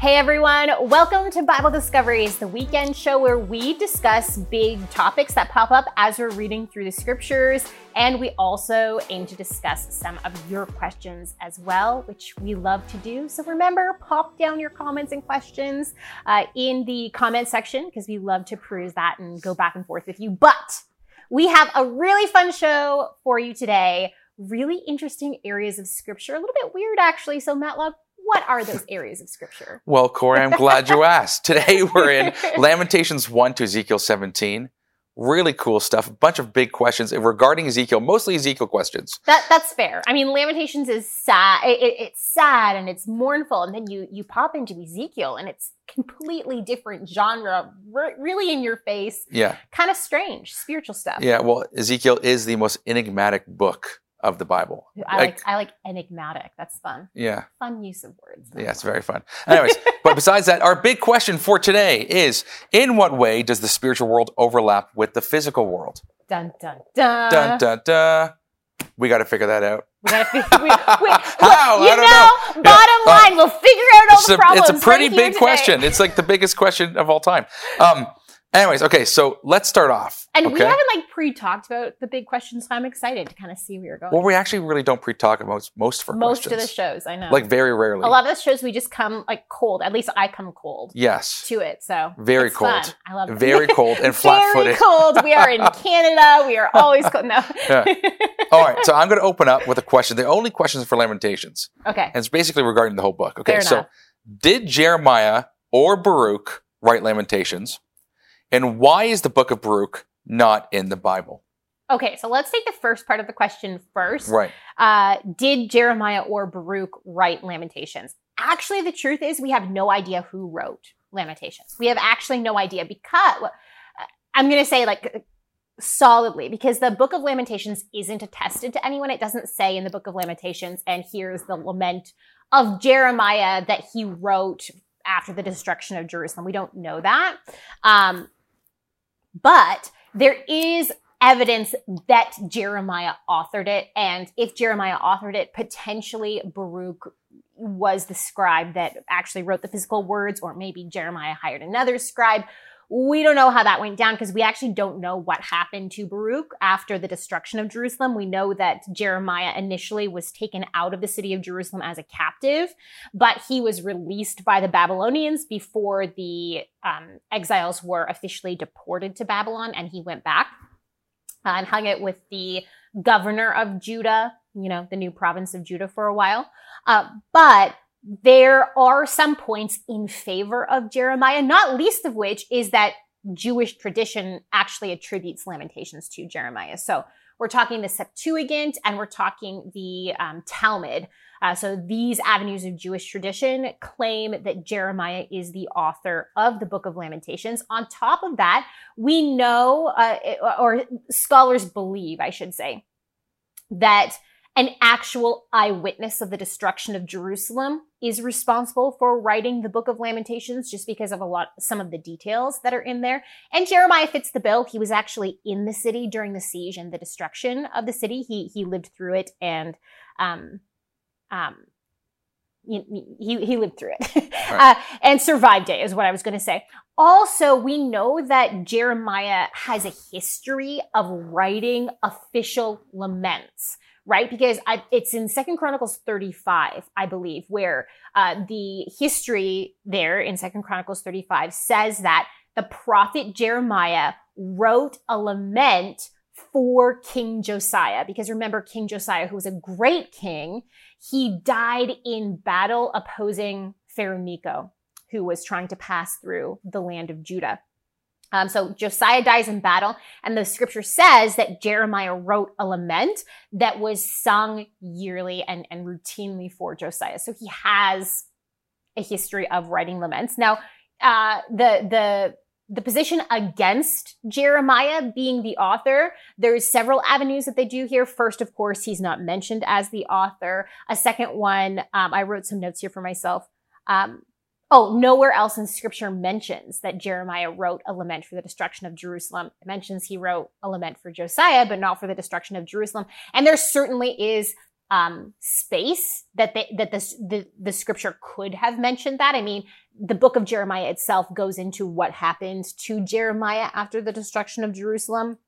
Hey everyone, welcome to Bible Discoveries, the weekend show where we discuss big topics that pop up as we're reading through the scriptures. And we also aim to discuss some of your questions as well, which we love to do. So remember, pop down your comments and questions uh, in the comment section because we love to peruse that and go back and forth with you. But we have a really fun show for you today. Really interesting areas of scripture, a little bit weird actually. So, Matt Matlock, what are those areas of scripture? Well, Corey, I'm glad you asked. Today we're in Lamentations 1 to Ezekiel 17. Really cool stuff. A bunch of big questions regarding Ezekiel, mostly Ezekiel questions. That that's fair. I mean, Lamentations is sad. It, it, it's sad and it's mournful, and then you you pop into Ezekiel, and it's completely different genre, re- really in your face. Yeah. Kind of strange, spiritual stuff. Yeah. Well, Ezekiel is the most enigmatic book of the Bible. I like, I like enigmatic. That's fun. Yeah. Fun use of words. Yeah, it's very fun. Anyways, but besides that, our big question for today is in what way does the spiritual world overlap with the physical world? Dun dun dun. Dun dun dun. We got to figure that out. We gotta figure, we, we, How? You I don't know, know. bottom Yeah. line, we'll figure out all the a, problems. it's a pretty right big question. It's like the biggest question of all time. Um, anyways, okay, so let's start off. And okay? we haven't like pre-talked about the big questions, so I'm excited to kind of see where you're going. well, we actually really don't pre-talk about most for Most questions. of the shows, I know. Like very rarely. a lot of the shows we just come like cold. At least I come cold yes. to it. So Very it's fun. cold. I love it. Very cold and flat-footed. Very cold. We are in Canada. We are always cold. No. Yeah. All right, so I'm going to open up with a question. The only questions for Lamentations, okay. and it's basically regarding the whole book. Okay, Fair so enough. did Jeremiah or Baruch write Lamentations, and why is the book of Baruch not in the Bible? Okay. So let's take the first part of the question first. Right. uh, did Jeremiah or Baruch write Lamentations? Actually, the truth is we have no idea who wrote Lamentations. We have actually no idea because I'm going to say like solidly because the book of Lamentations isn't attested to anyone. It doesn't say in the book of Lamentations, and here's the lament of Jeremiah that he wrote after the destruction of Jerusalem. We don't know that. Um, but there is evidence that Jeremiah authored it. And if Jeremiah authored it, potentially Baruch was the scribe that actually wrote the physical words, or maybe Jeremiah hired another scribe. We don't know how that went down because we actually don't know what happened to Baruch after the destruction of Jerusalem. We know that Jeremiah initially was taken out of the city of Jerusalem as a captive, but he was released by the Babylonians before the um, exiles were officially deported to Babylon, and he went back uh, and hung it with the governor of Judah, you know, the new province of Judah for a while. Uh, but there are some points in favor of Jeremiah, not least of which is that Jewish tradition actually attributes Lamentations to Jeremiah. So we're talking the Septuagint and we're talking the um, Talmud. Uh, so these avenues of Jewish tradition claim that Jeremiah is the author of the Book of Lamentations. On top of that, we know, uh, or scholars believe, I should say, that an actual eyewitness of the destruction of Jerusalem is responsible for writing the book of Lamentations just because of a lot some of the details that are in there. And Jeremiah fits the bill. He was actually in the city during the siege and the destruction of the city. He he lived through it and um um he, he, lived through it uh, and survived it is what I was going to say. Also, we know that Jeremiah has a history of writing official laments right? Because I, it's in Second Chronicles 35, I believe, where uh, the history there in Second Chronicles 35 says that the prophet Jeremiah wrote a lament for King Josiah. Because remember, King Josiah, who was a great king, he died in battle opposing Pharaoh Necho, who was trying to pass through the land of Judah. Um, so Josiah dies in battle, and the scripture says that Jeremiah wrote a lament that was sung yearly and, and routinely for Josiah. So he has a history of writing laments. Now, uh, the the the position against Jeremiah being the author, there's several avenues that they do here. First, of course, he's not mentioned as the author. A second one, um, I wrote some notes here for myself. Um, Oh, nowhere else in scripture mentions that Jeremiah wrote a lament for the destruction of Jerusalem. It mentions he wrote a lament for Josiah, but not for the destruction of Jerusalem. And there certainly is um, space that they, that the the scripture could have mentioned that. I mean, the book of Jeremiah itself goes into what happened to Jeremiah after the destruction of Jerusalem.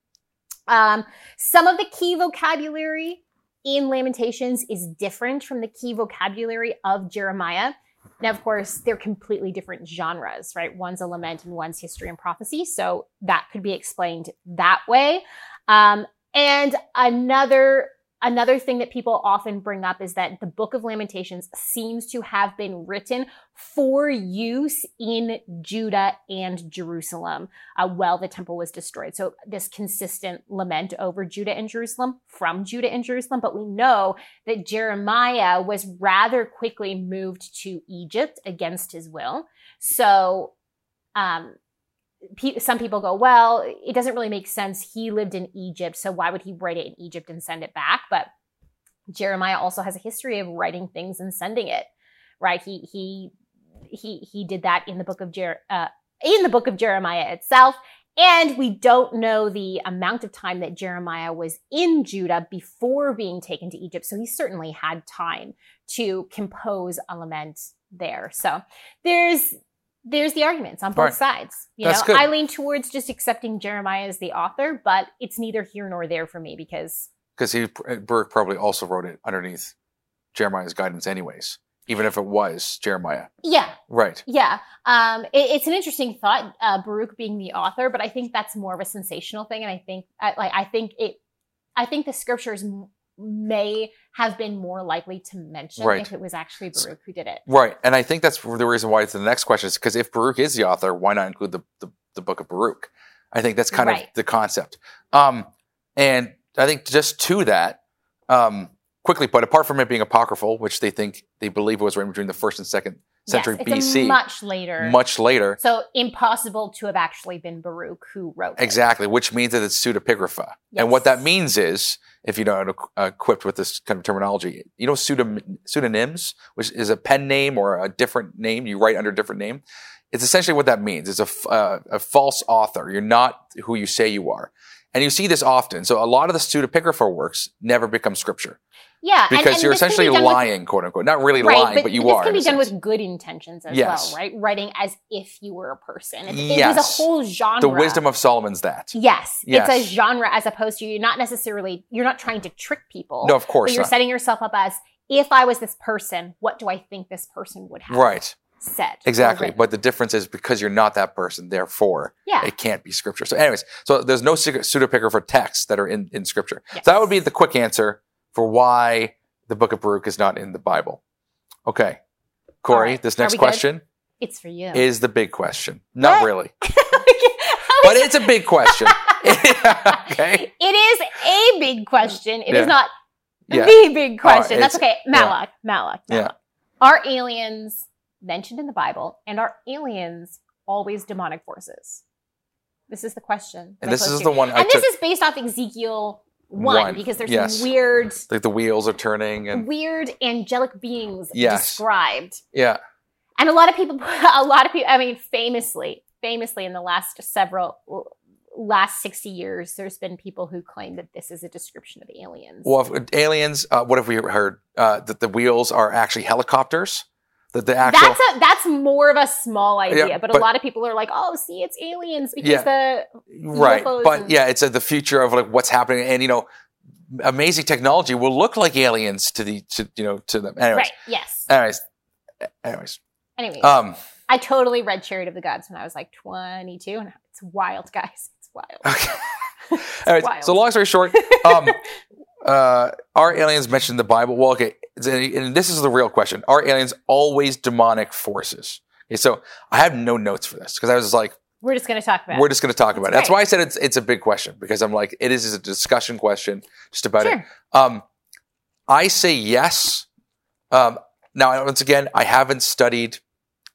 Um, some of the key vocabulary in Lamentations is different from the key vocabulary of Jeremiah. Now, of course, they're completely different genres, right? One's a lament and one's history and prophecy. So that could be explained that way. Um, and another Another thing that people often bring up is that the Book of Lamentations seems to have been written for use in Judah and Jerusalem uh, while the temple was destroyed. So, this consistent lament over Judah and Jerusalem from Judah and Jerusalem. But we know that Jeremiah was rather quickly moved to Egypt against his will. So, um, some people go, well, it doesn't really make sense. He lived in Egypt, so why would he write it in Egypt and send it back? But Jeremiah also has a history of writing things and sending it, right? He he he he did that in the book of Jer- uh, in the book of Jeremiah itself. And we don't know the amount of time that Jeremiah was in Judah before being taken to Egypt. So he certainly had time to compose a lament there. So there's there's the arguments on both right. sides. You That's know, good. I lean towards just accepting Jeremiah as the author, but it's neither here nor there for me because because he Baruch probably also wrote it underneath Jeremiah's guidance, anyways. Even if it was Jeremiah. Yeah. Right. Yeah. Um, it, it's an interesting thought, uh, Baruch being the author, but I think that's more of a sensational thing, and I think, I, like, I think it, I think the scriptures may have been more likely to mention right. if it was actually Baruch who did it. Right. And I think that's the reason why it's the next question is because if Baruch is the author, why not include the, the, the book of Baruch? I think that's kind right. of the concept. Um, and I think just to that, um, quickly put, apart from it being apocryphal, which they think they believe was written between the first and second century yes, BC, much later, much later. So impossible to have actually been Baruch who wrote exactly, it. which means that it's pseudepigrapha. Yes. And what that means is, if you know equipped with this kind of terminology, you know pseudonyms, which is a pen name or a different name you write under a different name. It's essentially what that means. It's a, uh, a false author. You're not who you say you are. And you see this often. So a lot of the pseudepigrapha works never become scripture. Yeah, because and, and you're essentially be lying, with, quote unquote. Not really right, lying, but, but you this are. This can be done with good intentions as yes. well, right? Writing as if you were a person. It's, yes. It is a whole genre. The wisdom of Solomon's that. Yes, yes, it's a genre as opposed to you're not necessarily you're not trying to trick people. No, of course. But you're not. setting yourself up as if I was this person, what do I think this person would have? Right said. Exactly. But the difference is because you're not that person, therefore yeah. it can't be scripture. So anyways, so there's no pseudepigrapha texts that are in, in scripture. Yes. So that would be the quick answer for why the book of Baruch is not in the Bible. Okay. Corey, right. this next question. Good? It's for you. Is the big question. Not what? really. but it's a big question. okay. It is a big question. It yeah. is not yeah. the big oh, question. That's okay. Malak, yeah. Malak, Malak. Yeah. Are aliens mentioned in the Bible and are aliens always demonic forces? This is the question. And this is the one. I and this is based off Ezekiel one, one. because there's yes. some weird like the wheels are turning and weird angelic beings yes. described. Yeah. And a lot of people a lot of people I mean famously famously in the last several last 60 years there's been people who claim that this is a description of aliens. Well, if, aliens uh, what have we heard uh, that the wheels are actually helicopters? That the actual that's a, that's more of a small idea, yeah, but, but, a lot of people are like, "Oh, see, it's aliens because yeah, the right." But and- yeah, it's a, the future of like what's happening, and you know, amazing technology will look like aliens to the to you know to them. Anyways, right? Yes. Anyways, anyways. Anyways, um, I totally read Chariot of the Gods when I was like 22, and it's wild, guys. It's wild. Okay. Anyways, wild. so long story short, um, uh, are aliens mentioned in the Bible? Well, okay, and this is the real question: Are aliens always demonic forces? Okay, so I have no notes for this because I was like, we're just going to talk about. We're just going to talk about it. That's why I said it's it's a big question because I'm like, it is a discussion question just about sure. it. Um, I say yes. Um, now, once again, I haven't studied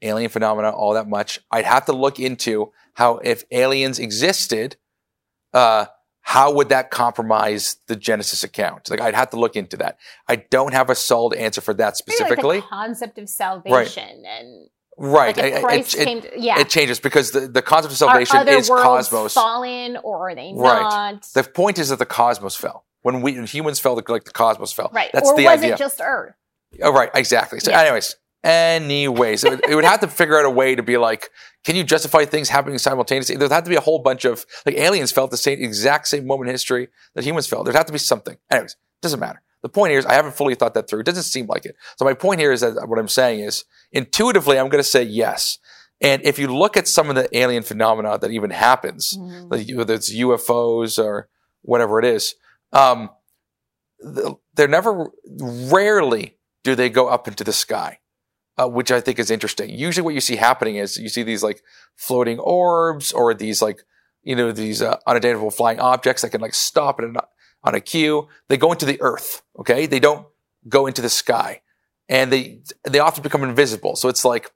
alien phenomena all that much. I'd have to look into how if aliens existed, uh, how would that compromise the Genesis account? Like I'd have to look into that. I don't have a solid answer for that specifically. Like concept of salvation right. and right, like Christ it, it, came to, yeah, it changes because the, the concept of salvation is cosmos fallen or are they not? Right. The point is that the cosmos fell when we when humans fell, like the cosmos fell. Right. That's or the was idea. it just Earth? Oh, right. Exactly. So, yeah. anyways, anyway. So it, it would have to figure out a way to be like, can you justify things happening simultaneously? There'd have to be a whole bunch of like aliens felt the same exact same moment in history that humans felt. There'd have to be something. Anyways, doesn't matter. The point here is I haven't fully thought that through. It doesn't seem like it. So my point here is that what I'm saying is intuitively I'm going to say yes. And if you look at some of the alien phenomena that even happens, mm-hmm. whether it's UFOs or whatever it is, um, they're never, rarely do they go up into the sky, uh, which I think is interesting. Usually what you see happening is you see these like floating orbs or these like, you know, these uh, unidentifiable flying objects that can like stop at on a cue. They go into the earth. Okay. They don't go into the sky and they, they often become invisible. So it's like,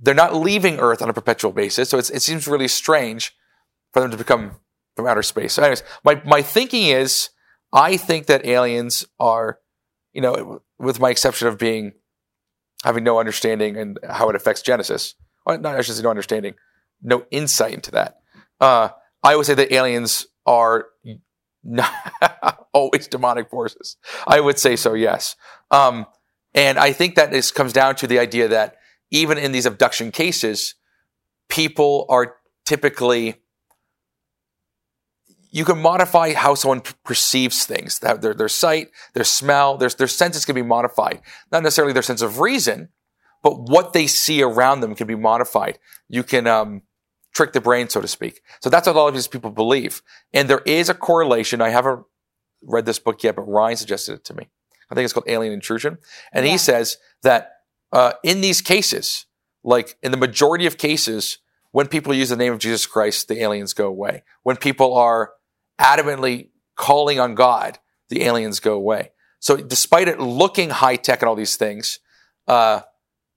they're not leaving Earth on a perpetual basis. So it seems really strange for them to become from outer space. So, anyways, my, my thinking is I think that aliens are, you know, with my exception of being having no understanding and how it affects Genesis, well, not say no understanding, no insight into that. Uh, I would say that aliens are not always demonic forces. I would say so, yes. Um, and I think that this comes down to the idea that even in these abduction cases, people are typically you can modify how someone perceives things. Their, their sight, their smell, their, their senses can be modified. Not necessarily their sense of reason, but what they see around them can be modified. You can um, trick the brain, so to speak. So that's what a lot of these people believe. And there is a correlation. I haven't read this book yet, but Ryan suggested it to me. I think it's called Alien Intrusion. And yeah. he says that uh, in these cases, like in the majority of cases, when people use the name of Jesus Christ, the aliens go away. When people are adamantly calling on God, the aliens go away. So despite it looking high tech and all these things, uh,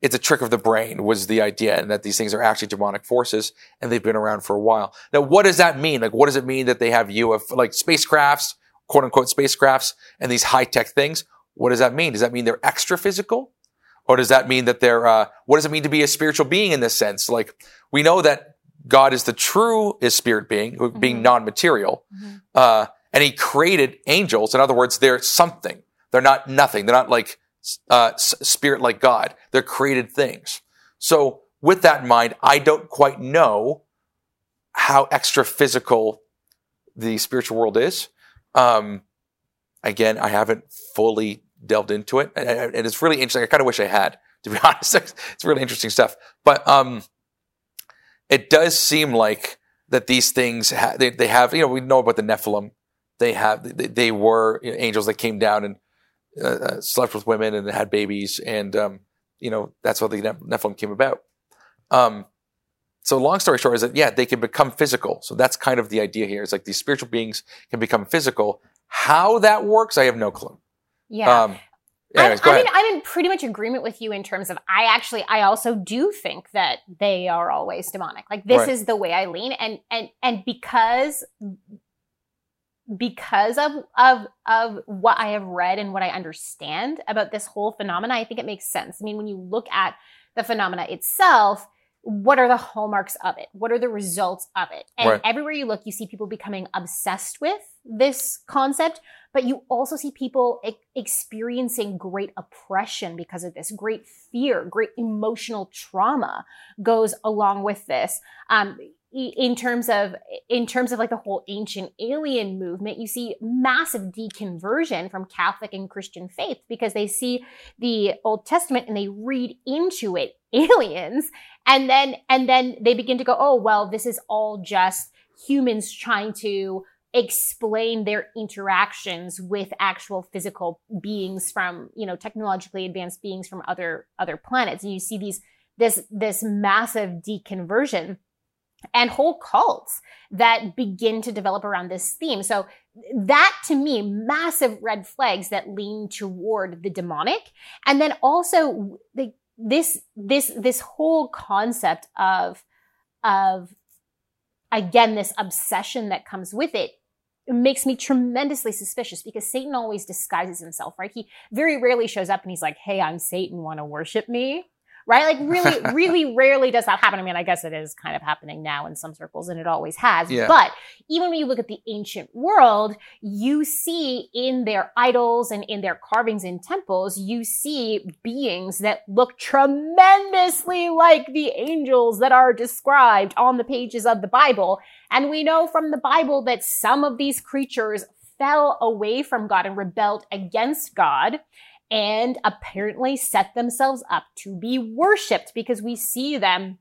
it's a trick of the brain was the idea and that these things are actually demonic forces and they've been around for a while. Now, what does that mean? Like, what does it mean that they have UFO, like spacecrafts, quote unquote spacecrafts and these high tech things? What does that mean? Does that mean they're extra physical? Or does that mean that they're, uh, what does it mean to be a spiritual being in this sense? Like, we know that God is the true is spirit being, mm-hmm. being non-material. Mm-hmm. Uh, and he created angels. In other words, they're something. They're not nothing. They're not like, uh, spirit like God. They're created things. So with that in mind, I don't quite know how extra physical the spiritual world is. Um, again, I haven't fully delved into it, and, and it's really interesting. I kind of wish I had, to be honest. It's really interesting stuff, but um, it does seem like that these things ha- they, they have. You know, we know about the Nephilim. They have they, they were you know, angels that came down and uh, uh slept with women and had babies, and um, you know that's how the Nephilim came about. Um, so long story short is that yeah, they can become physical. So that's kind of the idea here. It's like these spiritual beings can become physical. How that works, I have no clue. Yeah. Um, anyways, I'm, I'm, in, I'm, in, pretty much agreement with you in terms of I actually I also do think that they are always demonic. Like this right. is the way I lean, and and and because because of of of what I have read and what I understand about this whole phenomena, I think it makes sense. I mean, when you look at the phenomena itself, what are the hallmarks of it? What are the results of it? And right. everywhere you look, you see people becoming obsessed with this concept, but you also see people e- experiencing great oppression because of this. Great fear, great emotional trauma goes along with this. Um, in terms of in terms of like the whole ancient alien movement you see massive deconversion from catholic and christian faith because they see the old testament and they read into it aliens. And then and then they begin to go oh well this is all just humans trying to explain their interactions with actual physical beings from you know technologically advanced beings from other other planets. And you see these this this massive deconversion and whole cults that begin to develop around this theme so that to me massive red flags that lean toward the demonic and then also the, this this this whole concept of of again this obsession that comes with it makes me tremendously suspicious because Satan always disguises himself, right? He very rarely shows up and he's like, Hey, I'm Satan, want to worship me? Right? Like really, really rarely does that happen. I mean, I guess it is kind of happening now in some circles and it always has. Yeah. But even when you look at the ancient world, you see in their idols and in their carvings in temples, you see beings that look tremendously like the angels that are described on the pages of the Bible. And we know from the Bible that some of these creatures fell away from God and rebelled against God and apparently set themselves up to be worshiped because we see them,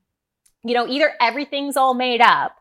you know, either everything's all made up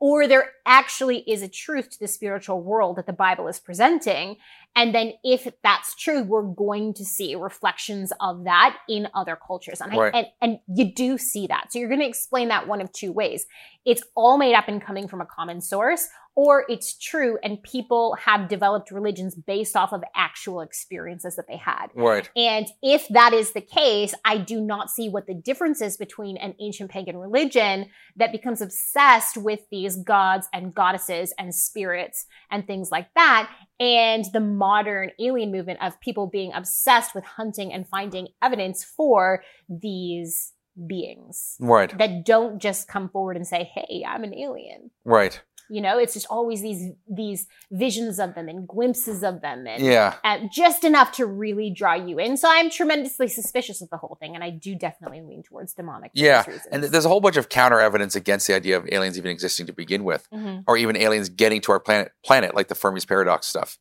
or there actually is a truth to the spiritual world that the Bible is presenting. And then if that's true, we're going to see reflections of that in other cultures. And, Right. I, and, and you do see that. So you're going to explain that one of two ways. It's all made up and coming from a common source, or it's true and people have developed religions based off of actual experiences that they had. Right. And if that is the case, I do not see what the difference is between an ancient pagan religion that becomes obsessed with these gods and goddesses and spirits and things like that, and the modern alien movement of people being obsessed with hunting and finding evidence for these beings Right. that don't just come forward and say, "Hey, I'm an alien." Right. You know, it's just always these these visions of them and glimpses of them and Yeah. uh, just enough to really draw you in. So I'm tremendously suspicious of the whole thing, and I do definitely lean towards demonic. Yeah. And there's a whole bunch of counter evidence against the idea of aliens even existing to begin with, Mhm. or even aliens getting to our planet, planet like the Fermi's paradox stuff.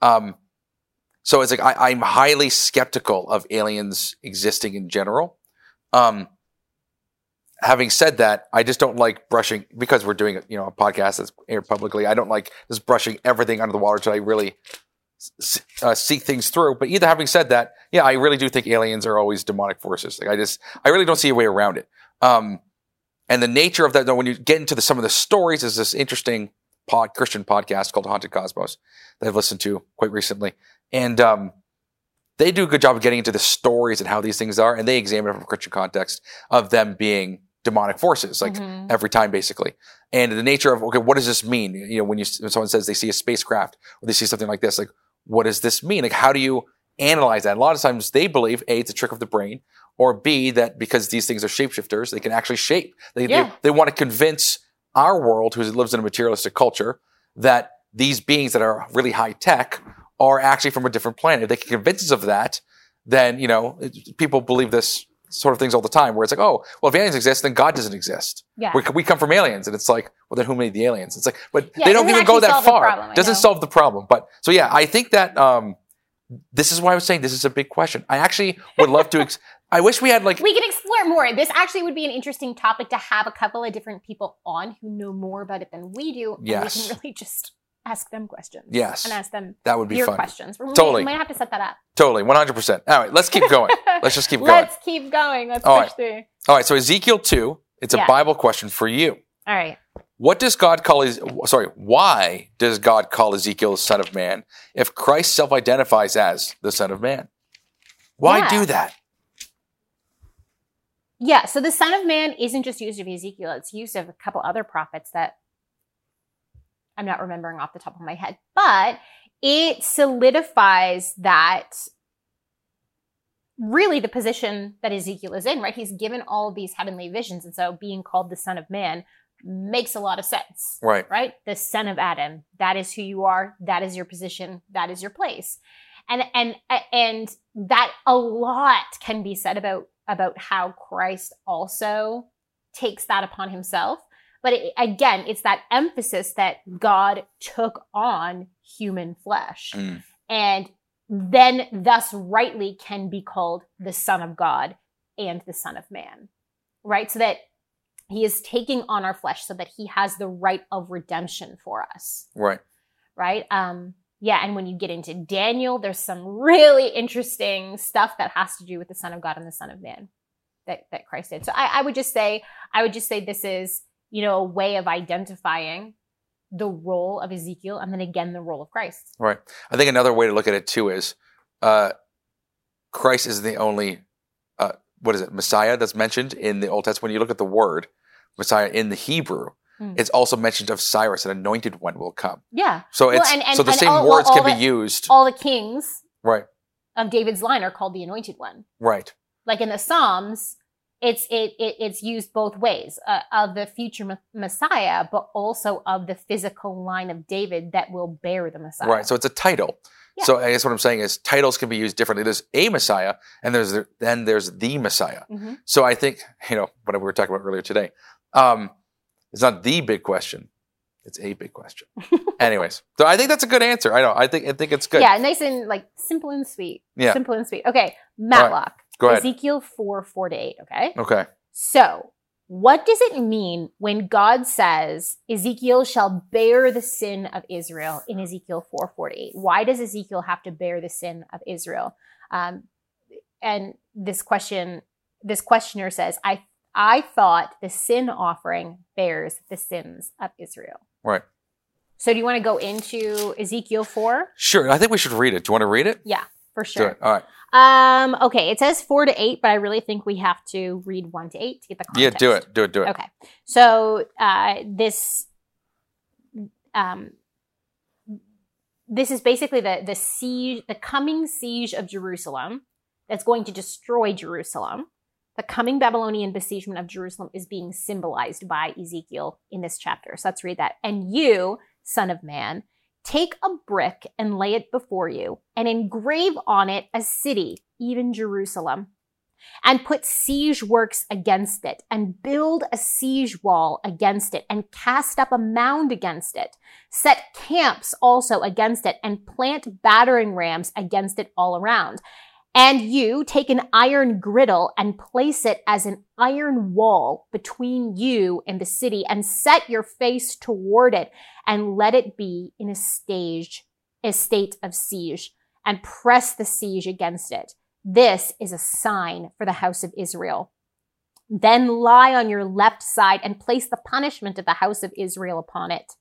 Um, so it's like I, I'm highly skeptical of aliens existing in general. Um, having said that, I just don't like brushing because we're doing you know a podcast that's aired publicly. I don't like just brushing everything under the water until I really uh, seek things through. But either having said that, yeah, I really do think aliens are always demonic forces. Like I just, I really don't see a way around it. Um, and the nature of that, though, when you get into the, some of the stories, is this interesting pod, Christian podcast called Haunted Cosmos that I've listened to quite recently, and um, they do a good job of getting into the stories and how these things are, and they examine it from a Christian context of them being demonic forces, like Mhm. every time basically. And the nature of okay, what does this mean? You know, when you when someone says they see a spacecraft or they see something like this, like what does this mean? Like how do you analyze that? A lot of times they believe a it's a trick of the brain, or b that because these things are shapeshifters, they can actually shape. They Yeah. they, they want to convince our world, who lives in a materialistic culture, that these beings that are really high tech are actually from a different planet. If they can convince us of that, then you know people believe this sort of things all the time. Where it's like, oh, well, if aliens exist, then God doesn't exist. Yeah. We, we come from aliens, and it's like, well, then who made the aliens? It's like, but Yeah, they don't even go that far. problem, doesn't know. solve the problem. But so yeah, I think that um, this is why I was saying this is a big question. I actually would love to. Ex- I wish we had like We can explore more. This actually would be an interesting topic to have a couple of different people on who know more about it than we do. And Yes. we can really just ask them questions. Yes. And ask them that would be your fun. questions. We Totally. might have to set that up. Totally, one hundred percent. All right, let's keep going. let's just keep going. Let's keep going. Let's All push right. through. All right, so Ezekiel two. It's a Bible question for you. All right. What does God call sorry, why does God call Ezekiel the son of man if Christ self-identifies as the son of man? Why Yeah. do that? Yeah, so the Son of Man isn't just used of Ezekiel, it's used of a couple other prophets that I'm not remembering off the top of my head, but it solidifies that really the position that Ezekiel is in, right? He's given all these heavenly visions, and so being called the Son of Man makes a lot of sense Right. right? The son of Adam. That is who you are. That is your position. That is your place. And and and that a lot can be said about about how Christ also takes that upon himself. But it, again, it's that emphasis that God took on human flesh Mm. and then thus rightly can be called the son of God and the son of man. Right? So that he is taking on our flesh so that he has the right of redemption for us Right. right um yeah and when you get into daniel there's some really interesting stuff that has to do with the son of god and the son of man that, that christ did so I, I would just say i would just say this is you know a way of identifying the role of ezekiel and then again the role of christ Right. I think another way to look at it too is uh, Christ is the only uh, what is it Messiah that's mentioned in the Old Testament. When you look at the word Messiah in the Hebrew, Hmm. it's also mentioned of Cyrus, an anointed one will come. yeah So Well, it's and- and- so the same all- words all can be used. all the kings right. of david's line are called the anointed one Right. like in the psalms it's it, it it's used both ways uh, of the future Messiah, but also of the physical line of David that will bear the Messiah. Right. So it's a title. Yeah. So I guess what I'm saying is titles can be used differently. There's a Messiah, and there's the, then there's the Messiah. Mm-hmm. So I think you know what we were talking about earlier today. Um, it's not the big question. It's a big question. Anyways, so I think that's a good answer. I know. I think I think it's good. Yeah, nice and like simple and sweet. Yeah, simple and sweet. Okay, Matlock. Go ahead. Ezekiel four four to eight. Okay. Okay. So, what does it mean when God says Ezekiel shall bear the sin of Israel in Ezekiel four four to eight? Why does Ezekiel have to bear the sin of Israel? Um, and this question, this questioner says, I I thought the sin offering bears the sins of Israel. Right. So do you want to go into Ezekiel 4? Sure. I think we should read it. Do you want to read it? Yeah, for sure. All right. Um, okay, it says 4 to 8, but I really think we have to read 1 to 8 to get the context. Yeah, do it. Do it. Do it. Okay. So uh, this um, this is basically the the siege, the coming siege of Jerusalem that's going to destroy Jerusalem. The coming Babylonian besiegement of Jerusalem is being symbolized by Ezekiel in this chapter. So let's read that. And you, son of man, take a brick and lay it before you, and engrave on it a city, even Jerusalem, and put siege works against it, and build a siege wall against it, and cast up a mound against it. Set camps also against it, and plant battering rams against it all around. And you take an iron griddle and place it as an iron wall between you and the city and set your face toward it and let it be in a stage, a state of siege and press the siege against it. This is a sign for the house of Israel. Then lie on your left side and place the punishment of the house of Israel upon it.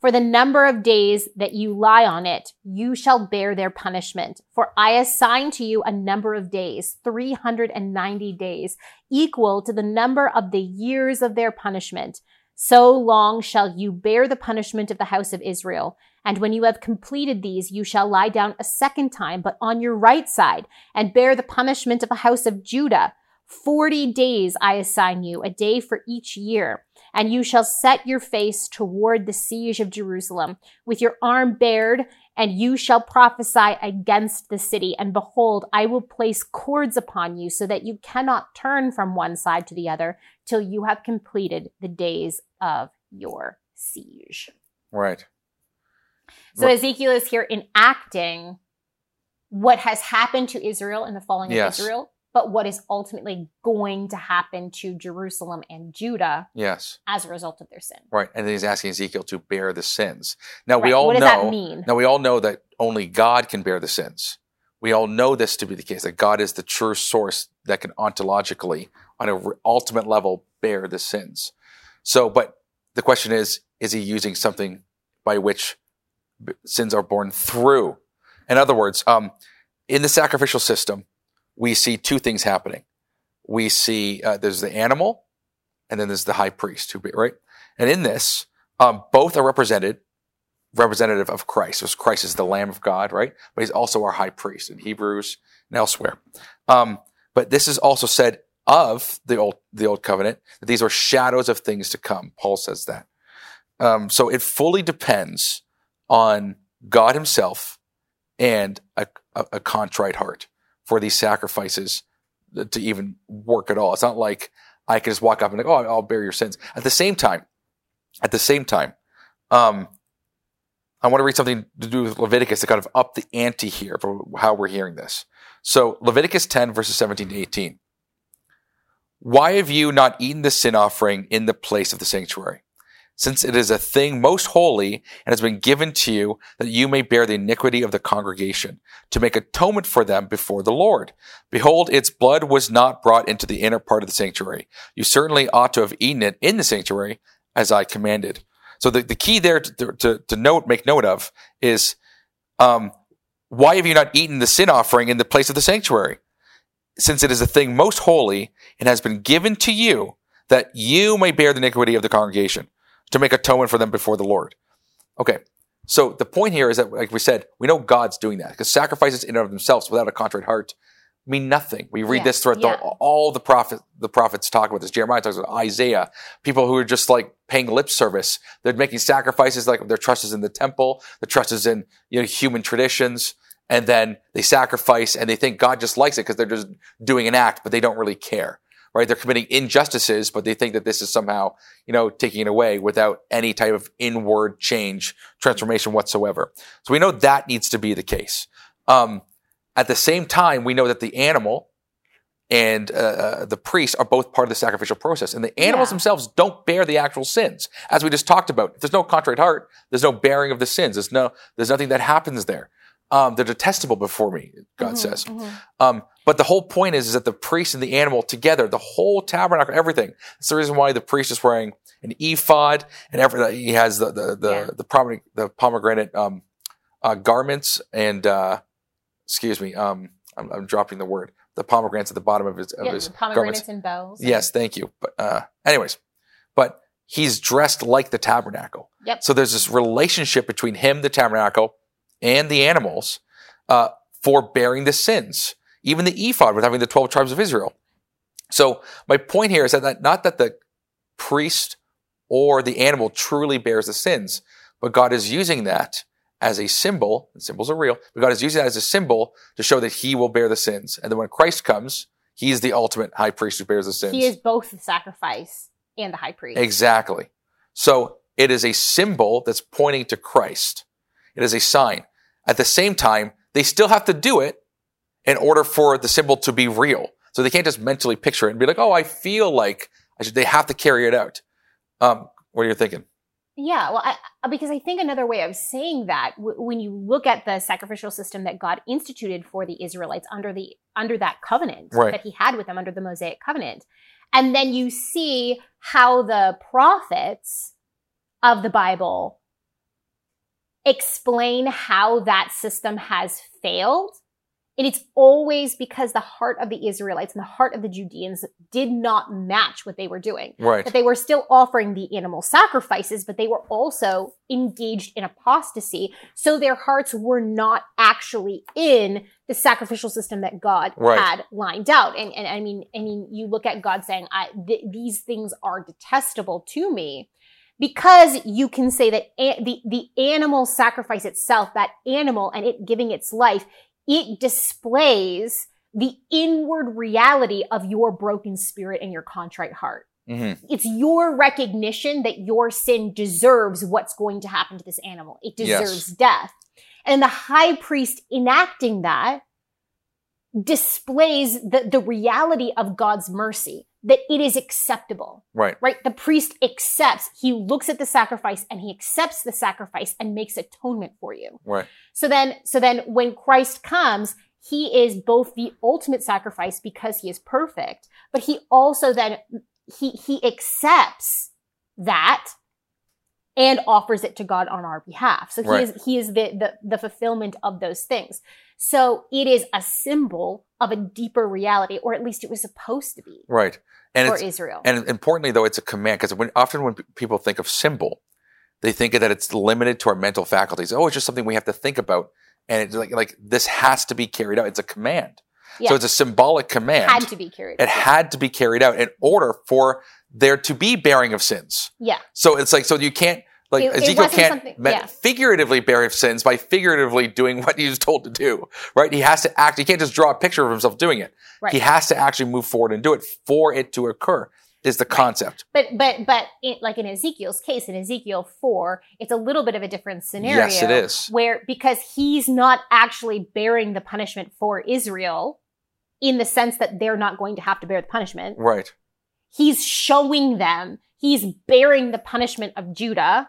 For the number of days that you lie on it, you shall bear their punishment. For I assign to you a number of days, 390 days, equal to the number of the years of their punishment. So long shall you bear the punishment of the house of Israel. And when you have completed these, you shall lie down a second time, but on your right side, and bear the punishment of the house of Judah. Forty days I assign you, a day for each year and you shall set your face toward the siege of Jerusalem with your arm bared, and you shall prophesy against the city. And behold, I will place cords upon you so that you cannot turn from one side to the other till you have completed the days of your siege. Right. So Ezekiel is here enacting what has happened to Israel in the falling yes. of Israel but what is ultimately going to happen to Jerusalem and Judah yes. as a result of their sin. Right. And then he's asking Ezekiel to bear the sins. Now right. we all what does know that mean? Now we all know that only God can bear the sins. We all know this to be the case, that God is the true source that can ontologically, on an ultimate level, bear the sins. So, but the question is, is he using something by which sins are borne through? In other words, um, in the sacrificial system, we see two things happening. We see uh, there's the animal, and then there's the high priest, who right? And in this, um, both are represented, representative of Christ. So Christ is the Lamb of God, right? But he's also our high priest in Hebrews and elsewhere. Um, but this is also said of the old the old covenant that these are shadows of things to come. Paul says that. Um, so it fully depends on God Himself and a, a, a contrite heart for these sacrifices to even work at all. It's not like I can just walk up and like, oh, I'll bear your sins. At the same time, at the same time, um, I want to read something to do with Leviticus to kind of up the ante here for how we're hearing this. So Leviticus 10 verses 17 to 18. Why have you not eaten the sin offering in the place of the sanctuary? Since it is a thing most holy and has been given to you that you may bear the iniquity of the congregation to make atonement for them before the Lord. Behold, its blood was not brought into the inner part of the sanctuary. You certainly ought to have eaten it in the sanctuary as I commanded. So the, the key there to, to, to note, make note of is, um, why have you not eaten the sin offering in the place of the sanctuary? Since it is a thing most holy and has been given to you that you may bear the iniquity of the congregation to make atonement for them before the Lord. Okay. So the point here is that, like we said, we know God's doing that because sacrifices in and of themselves without a contrite heart mean nothing. We read Yeah, this throughout yeah. the, all the prophet, the prophets talk about this. Jeremiah talks about Isaiah, people who are just like paying lip service. They're making sacrifices, like their trust is in the temple, their trust is in you know human traditions, and then they sacrifice and they think God just likes it because they're just doing an act, but they don't really care. Right? They're committing injustices, but they think that this is somehow, you know, taking it away without any type of inward change, transformation whatsoever. So we know that needs to be the case. Um, at the same time, we know that the animal and uh, uh, the priest are both part of the sacrificial process, and the animals Yeah. themselves don't bear the actual sins, as we just talked about. If there's no contrite heart, there's no bearing of the sins. There's no, there's nothing that happens there. Um, they're detestable before me, God Mhm, says. mhm. Um, but the whole point is, is that the priest and the animal together, the whole tabernacle, everything. That's the reason why the priest is wearing an ephod and every, he has the the the, Yeah. the pomegranate, the pomegranate um, uh, garments and uh, excuse me, um, I'm, I'm dropping the word. The pomegranates at the bottom of his of Yeah, his the pomegranates garments. and bells. Yes, thank you. But uh, anyways, but he's dressed like the tabernacle. Yep. So there's this relationship between him, the tabernacle, and the animals uh, for bearing the sins. Even the ephod with having the twelve tribes of Israel. So my point here is that, that not that the priest or the animal truly bears the sins, but God is using that as a symbol. And symbols are real, but God is using that as a symbol to show that He will bear the sins. And then when Christ comes, he is the ultimate high priest who bears the sins. He is both the sacrifice and the high priest. Exactly. So it is a symbol that's pointing to Christ. It is a sign. At the same time, they still have to do it in order for the symbol to be real. So they can't just mentally picture it and be like, "Oh, I feel like I should." They have to carry it out. Um, what are you thinking? Yeah, well, I, because I think another way of saying that, w- when you look at the sacrificial system that God instituted for the Israelites under the under that covenant Right. that He had with them under the Mosaic covenant, and then you see how the prophets of the Bible explain how that system has failed. And it's always because the heart of the Israelites and the heart of the Judeans did not match what they were doing Right. that they were still offering the animal sacrifices, but they were also engaged in apostasy. So their hearts were not actually in the sacrificial system that God Right. had lined out. And, and I mean, I mean, you look at God saying, I, th- these things are detestable to me. Because you can say that a- the, the animal sacrifice itself, that animal and it giving its life, it displays the inward reality of your broken spirit and your contrite heart. hmm It's your recognition that your sin deserves what's going to happen to this animal. It Yes. deserves death. And the high priest enacting that displays the, the reality of God's mercy, that it is acceptable, Right. right? The priest accepts, he looks at the sacrifice and he accepts the sacrifice and makes atonement for you. Right. So then, so then when Christ comes, he is both the ultimate sacrifice because he is perfect, but he also then, he, he accepts that and offers it to God on our behalf. So he Right. is, he is the, the, the fulfillment of those things. So it is a symbol of a deeper reality, or at least it was supposed to be Right. And for it's Israel. and importantly though, it's a command because when often when pe- people think of symbol, they think that it's limited to our mental faculties. Oh, it's just something we have to think about, and it's like like this has to be carried out. It's a command. Yeah. So it's a symbolic command. had to be carried. it had to be carried out in order for there to be bearing of sins. yeah. So it's like so you can't like It- it Ezekiel wasn't can't yeah. figuratively bear of sins by figuratively doing what he's told to do. Right? He has to act. He can't just draw a picture of himself doing it. Right. He has to actually move forward and do it for it to occur. Is the concept? But but but it, like in Ezekiel's case, in Ezekiel four, it's a little bit of a different scenario. Yes, it is. Where because he's not actually bearing the punishment for Israel, in the sense that they're not going to have to bear the punishment. Right. He's showing them he's bearing the punishment of Judah,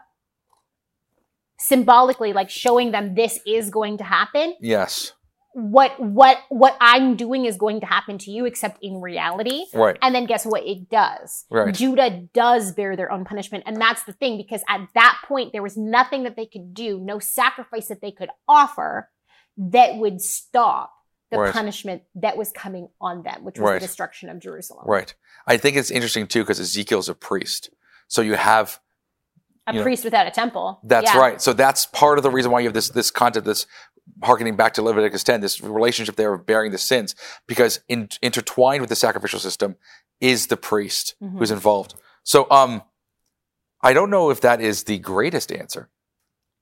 symbolically, like showing them this is going to happen. Yes. What what what I'm doing is going to happen to you, except in reality. Right. And then guess what? It does. Right. Judah does bear their own punishment. And that's the thing, because at that point, there was nothing that they could do, no sacrifice that they could offer that would stop the Right. punishment that was coming on them, which was Right. the destruction of Jerusalem. Right. I think it's interesting too because Ezekiel's a priest. So you have a you know, priest without a temple. That's Yeah. right. So that's part of the reason why you have this this concept, this harkening back to Leviticus 10, this relationship there of bearing the sins, because in, intertwined with the sacrificial system is the priest Mhm. who's involved. So um, I don't know if that is the greatest answer,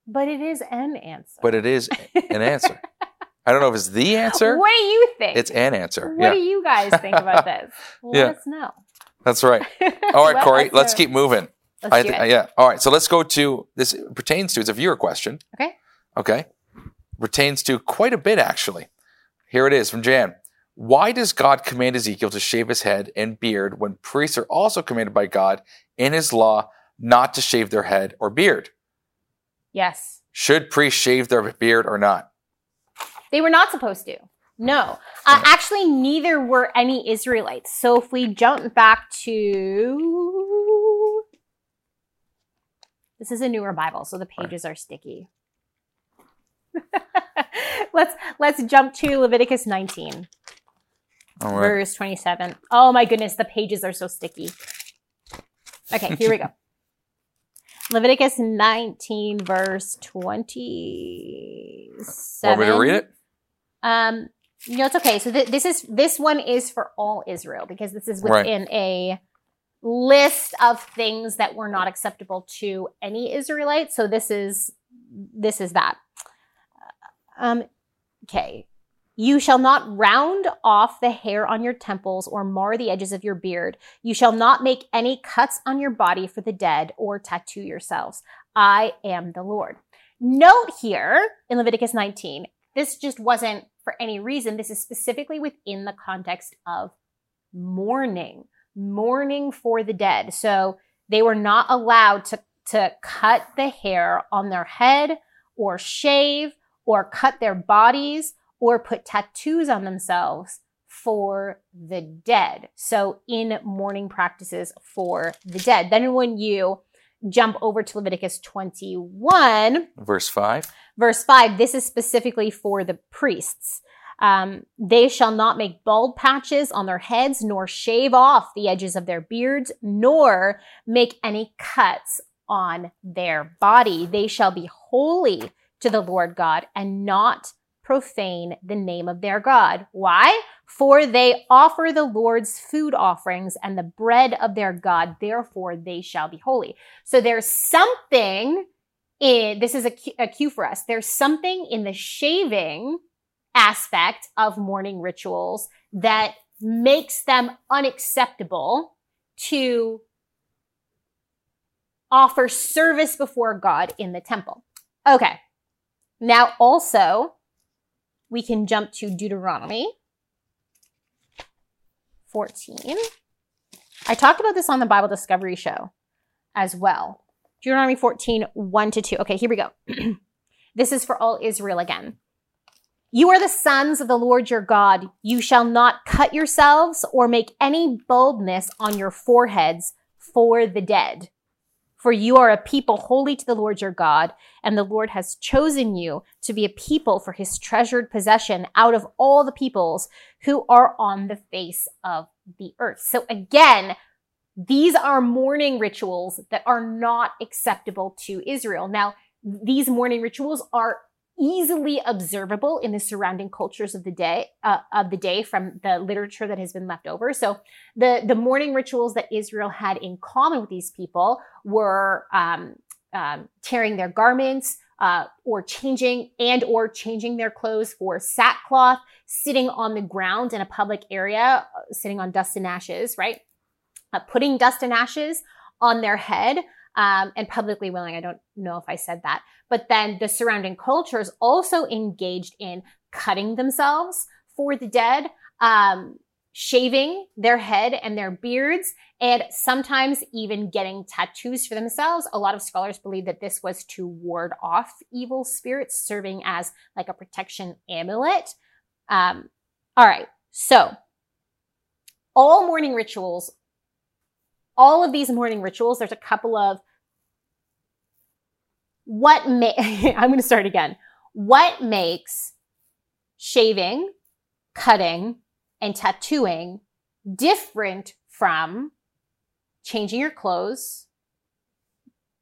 But it is an answer. but it is an answer. I don't know if it's the answer. What do you think? It's an answer. what yeah, do you guys think about this? Let Yeah. us know. that's right. All right, Corey, let's keep moving. Let's it. yeah. All right. So let's go to this pertains to it's a viewer question. Okay. Okay. Pertains to quite a bit actually. Here it is from Jan. Why does God command Ezekiel to shave his head and beard when priests are also commanded by God in his law not to shave their head or beard? Yes. Should priests shave their beard or not? They were not supposed to. No. Uh, actually, neither were any Israelites. So if we jump back to. This is a newer Bible, so the pages are sticky. let's let's jump to Leviticus 19, All right. verse 27. Oh my goodness, the pages are so sticky. Okay, here we go. Leviticus 19, verse 27. Want me to read it? Um, no, it's okay. So th- this is this one is for all Israel because this is Right. within a list of things that were not acceptable to any Israelite. So this is this is that. Um, okay. You shall not round off the hair on your temples or mar the edges of your beard. You shall not make any cuts on your body for the dead or tattoo yourselves. I am the Lord. Note here in Leviticus 19, this just wasn't for any reason. This is specifically within the context of mourning, mourning for the dead. So they were not allowed to, to cut the hair on their head or shave or cut their bodies or put tattoos on themselves for the dead. So in mourning practices for the dead. Then when you jump over to Leviticus 21, Verse 5. Verse 5 this is specifically for the priests. Um, they shall not make bald patches on their heads nor shave off the edges of their beards nor make any cuts on their body. They shall be holy to the lord god and not profane the name of their god. Why? For they offer the lord's food offerings and the bread of their god. Therefore they shall be holy. So there's something in this is a a cue for us. There's something in the shaving aspect of mourning rituals that makes them unacceptable to offer service before God in the temple. Okay. Now also we can jump to Deuteronomy 14. I talked about this on the Bible Discovery show as well. Deuteronomy 14, 1 to 2. Okay, here we go. this is for all Israel again. You are the sons of the Lord your God. You shall not cut yourselves or make any baldness on your foreheads for the dead. For you are a people holy to the Lord your God, and the Lord has chosen you to be a people for his treasured possession out of all the peoples who are on the face of the earth. So again, these are mourning rituals that are not acceptable to Israel. Now, these mourning rituals are easily observable in the surrounding cultures of the day uh, of the day from the literature that has been left over. So, the the mourning rituals that Israel had in common with these people were um, um, tearing their garments. Uh, or changing and or changing their clothes for sackcloth, sitting on the ground in a public area, uh, sitting on dust and ashes, right? Uh, putting dust and ashes on their head um, and publicly willing. I don't know if I said that. But then the surrounding cultures also engaged in cutting themselves for the dead, um, shaving their head and their beards, and sometimes even getting tattoos for themselves. A lot of scholars believe that this was to ward off evil spirits, serving as like a protection amulet. Um, all right. So all mourning rituals all of these mourning rituals, there's a couple of what may I'm going to start again. What makes shaving, cutting, and tattooing different from changing your clothes,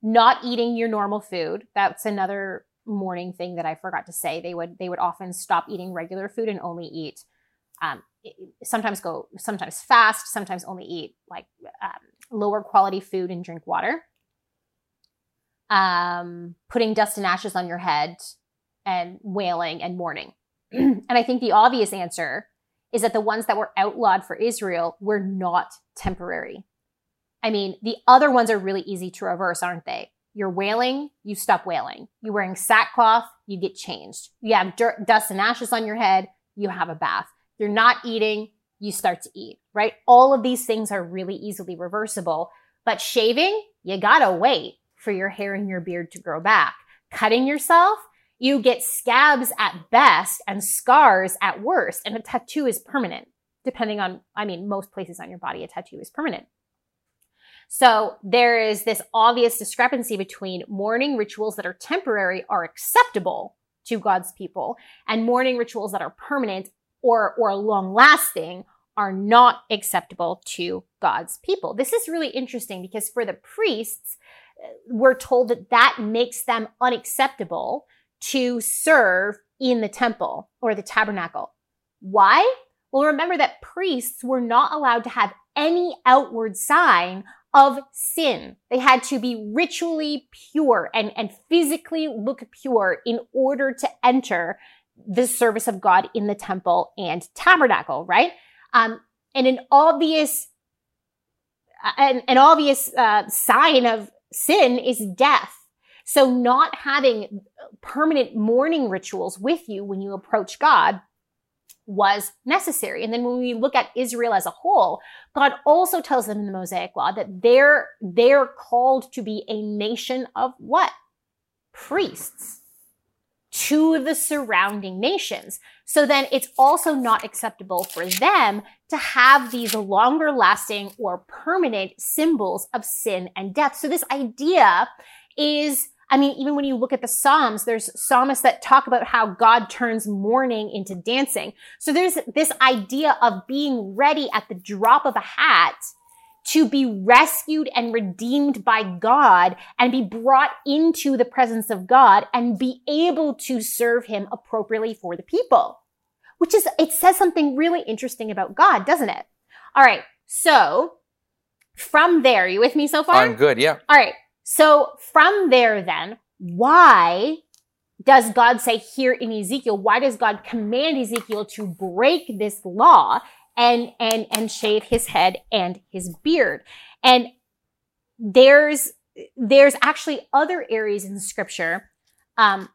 not eating your normal food. That's another mourning thing that I forgot to say. They would they would often stop eating regular food and only eat um, sometimes go sometimes fast, sometimes only eat like um, lower quality food and drink water. Um, putting dust and ashes on your head and wailing and mourning. and I think the obvious answer is that the ones that were outlawed for Israel were not temporary. I mean, the other ones are really easy to reverse, aren't they? You're wailing, you stop wailing. You're wearing sackcloth, you get changed. You have dirt, dust and ashes on your head, you have a bath. You're not eating, you start to eat, right? All of these things are really easily reversible. But shaving, you gotta wait for your hair and your beard to grow back. Cutting yourself, you get scabs at best and scars at worst. And a tattoo is permanent, depending on, I mean, most places on your body, a tattoo is permanent. So there is this obvious discrepancy between mourning rituals that are temporary are acceptable to God's people and mourning rituals that are permanent or, or long lasting are not acceptable to God's people. This is really interesting because for the priests, uh, we're told that that makes them unacceptable to serve in the temple or the tabernacle. Why? Well, remember that priests were not allowed to have any outward sign of sin. They had to be ritually pure and, and physically look pure in order to enter the service of God in the temple and tabernacle, right? Um, and an obvious, uh, an, an obvious uh, sign of sin is death. So not having permanent mourning rituals with you when you approach God was necessary. And then when we look at Israel as a whole, God also tells them in the Mosaic law that they're, they're called to be a nation of what? Priests to the surrounding nations. So then it's also not acceptable for them to have these longer lasting or permanent symbols of sin and death. So this idea is I mean, even when you look at the Psalms, there's psalmists that talk about how God turns mourning into dancing. So there's this idea of being ready at the drop of a hat to be rescued and redeemed by God and be brought into the presence of God and be able to serve him appropriately for the people. Which is, it says something really interesting about God, doesn't it? All right. So from there, you with me so far? I'm good. Yeah. All right. So from there, then, why does God say here in Ezekiel, why does God command Ezekiel to break this law and, and, and shave his head and his beard? And there's, there's actually other areas in scripture. Um,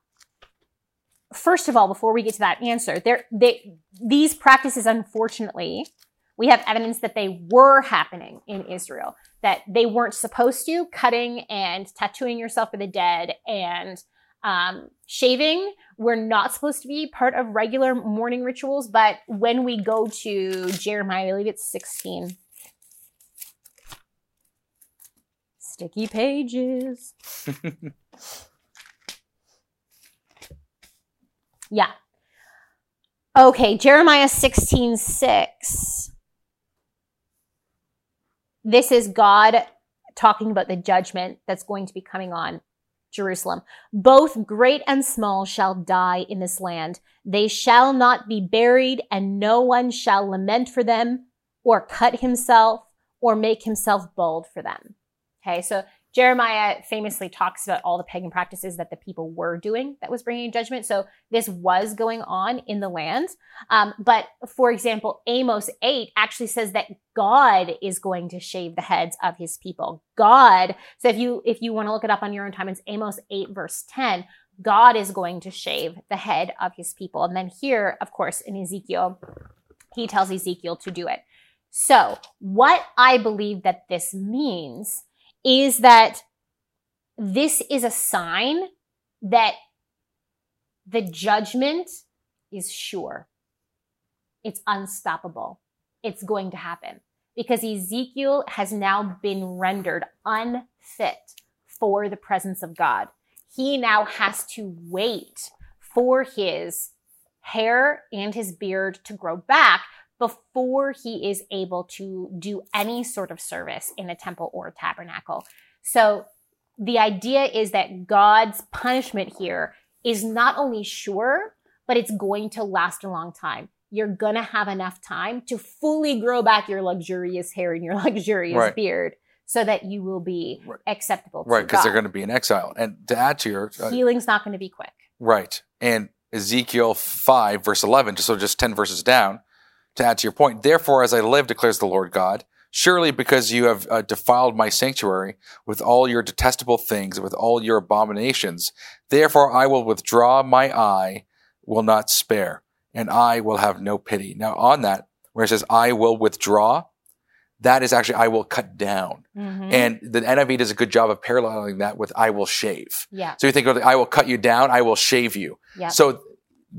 first of all, before we get to that answer, there, they, these practices, unfortunately, we have evidence that they were happening in Israel, that they weren't supposed to, cutting and tattooing yourself for the dead and um, shaving were not supposed to be part of regular mourning rituals. But when we go to Jeremiah, I believe it's 16. Sticky pages. yeah. Okay, Jeremiah 16, 6 this is God talking about the judgment that's going to be coming on Jerusalem. Both great and small shall die in this land. They shall not be buried, and no one shall lament for them, or cut himself, or make himself bald for them. Okay, so Jeremiah famously talks about all the pagan practices that the people were doing that was bringing judgment. So this was going on in the land. Um, but for example, Amos 8 actually says that God is going to shave the heads of his people. God. So if you, if you want to look it up on your own time, it's Amos 8 verse 10. God is going to shave the head of his people. And then here, of course, in Ezekiel, he tells Ezekiel to do it. So what I believe that this means is that this is a sign that the judgment is sure. It's unstoppable. It's going to happen because Ezekiel has now been rendered unfit for the presence of God. He now has to wait for his hair and his beard to grow back before he is able to do any sort of service in a temple or a tabernacle. So the idea is that God's punishment here is not only sure, but it's going to last a long time. You're gonna have enough time to fully grow back your luxurious hair and your luxurious Right. beard so that you will be Right. acceptable to Right, because they're going to be in exile. And to add to your uh, Healing's not going to be quick. Right. And Ezekiel 5, verse 11, just so just 10 verses down, to add to your point, therefore, as I live, declares the Lord God, surely because you have uh, defiled my sanctuary with all your detestable things, with all your abominations, therefore I will withdraw my eye, will not spare, and I will have no pity. Now, on that, where it says, I will withdraw, that is actually, I will cut down. Mhm. And the NIV does a good job of paralleling that with, I will shave. yeah, So you think, of, I will cut you down, I will shave you. yeah, So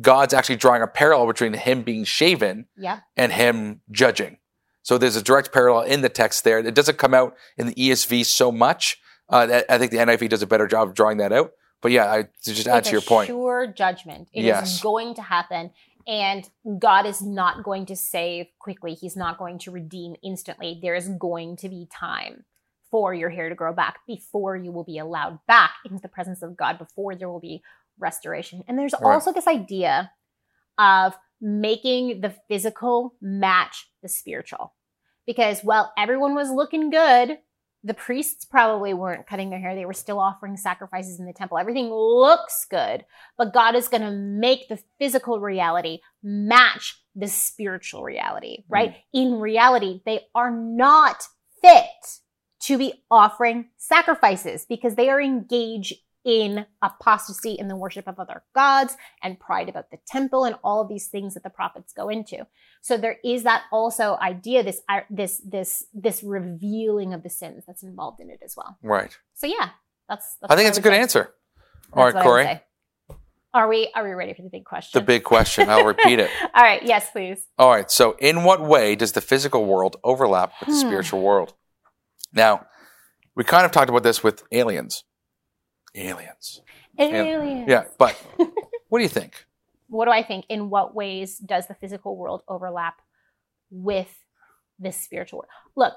God's actually drawing a parallel between him being shaven yeah. and him judging. So there's a direct parallel in the text there. It doesn't come out in the ESV so much. Uh, that- I think the NIV does a better job of drawing that out. But yeah, I, to just add It's to your point. Sure judgment. It is Yes. going to happen. And God is not going to save quickly. He's not going to redeem instantly. There is going to be time for your hair to grow back before you will be allowed back into the presence of God, before there will be restoration. And there's Right. also this idea of making the physical match the spiritual. Because while everyone was looking good, the priests probably weren't cutting their hair. They were still offering sacrifices in the temple. Everything looks good, but God is going to make the physical reality match the spiritual reality, hmm. right? In reality, they are not fit to be offering sacrifices because they are engaged in apostasy in the worship of other gods and pride about the temple and all of these things that the prophets go into. So there is that also idea, this this this this revealing of the sins that's involved in it as well. Right. So yeah, that's. that's I think it's a good say. answer. That's All right, what I would Corey. Are we are we ready for the big question? The big question. I'll repeat it. All right. Yes, please. All right. So, in what way does the physical world overlap with the Hmm. spiritual world? Now, we kind of talked about this with aliens. Aliens. Aliens. Yeah. But what do you think? What do I think? In what ways does the physical world overlap with the spiritual world? Look,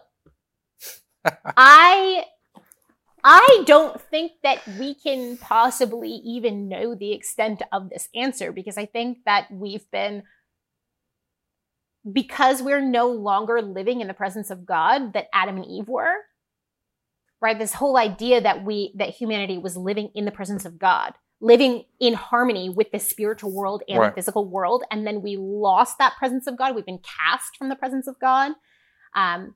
I I don't think that we can possibly even know the extent of this answer because I think that we've been because we're no longer living in the presence of God that Adam and Eve were. Right? This whole idea that we that humanity was living in the presence of God, living in harmony with the spiritual world and Right. the physical world, and then we lost that presence of God. We've been cast from the presence of God. Um,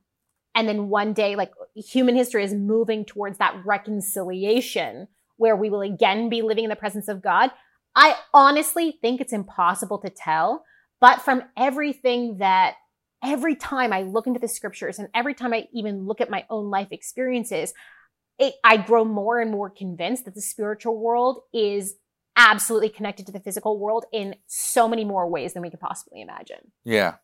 and then one day, like human history is moving towards that reconciliation where we will again be living in the presence of God. I honestly think it's impossible to tell, but from everything that every time I look into the scriptures and every time I even look at my own life experiences, it, I grow more and more convinced that the spiritual world is absolutely connected to the physical world in so many more ways than we could possibly imagine. Yeah.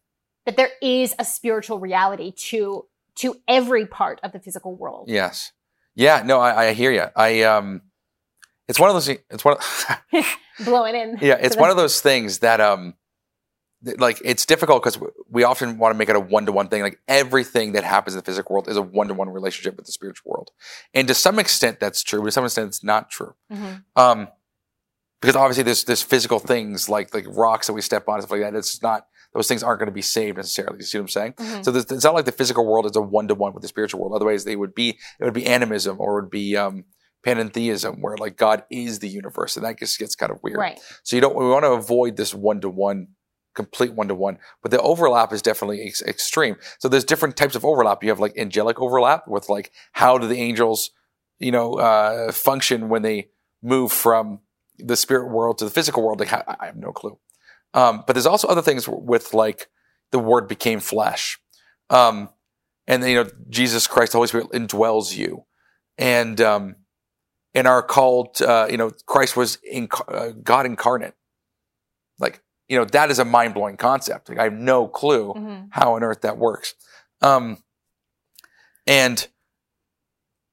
That there is a spiritual reality to to every part of the physical world. Yes. Yeah. No, I, I hear you. I um, it's one of those. It's one. Of, Blowing in. yeah, it's one of those things that um, that, like it's difficult because we often want to make it a one to one thing. Like everything that happens in the physical world is a one to one relationship with the spiritual world, and to some extent that's true. But to some extent it's not true. Mhm. Um, because obviously there's there's physical things like like rocks that we step on and stuff like that. It's not those things aren't going to be saved necessarily. You see what I'm saying? Mhm. So there's- it's not like the physical world is a one to one with the spiritual world. Otherwise, they would be it would be animism or it would be um, panentheism, where like God is the universe, and that just gets kind of weird. Right. So you don't we want to avoid this one to one, complete one to one. But the overlap is definitely ex- extreme. So there's different types of overlap. You have like angelic overlap with like how do the angels, you know, uh, function when they move from the spirit world to the physical world? Like how, I have no clue. Um, but there's also other things with like the word became flesh. Um, and you know, Jesus Christ, the Holy Spirit indwells you. And, um, and are called, uh, you know, Christ was inc- uh, God incarnate. You know, that is a mind blowing concept. Like, I have no clue Mhm. how on earth that works. Um, and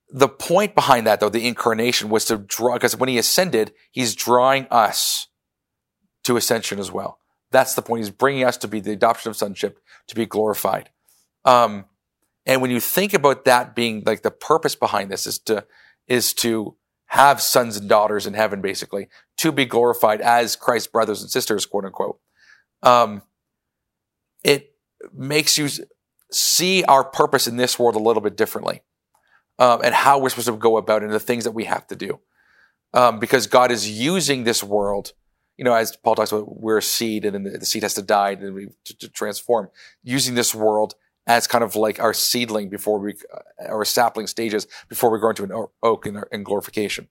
the point behind that, though, the incarnation was to draw, because when he ascended, he's drawing us to ascension as well. That's the point. He's bringing us to be the adoption of sonship, to be glorified. Um, and when you think about that being like the purpose behind this is to, is to have sons and daughters in heaven, basically, to be glorified as Christ's brothers and sisters, quote unquote. Um, it makes you see our purpose in this world a little bit differently um, and how we're supposed to go about it and the things that we have to do. Um, because God is using this world, you know, as Paul talks about, we're a seed and then the, seed has to die and then we, to, to, transform, using this world as kind of like our seedling before we, uh, or sapling stages before we grow into an oak in, in glorification.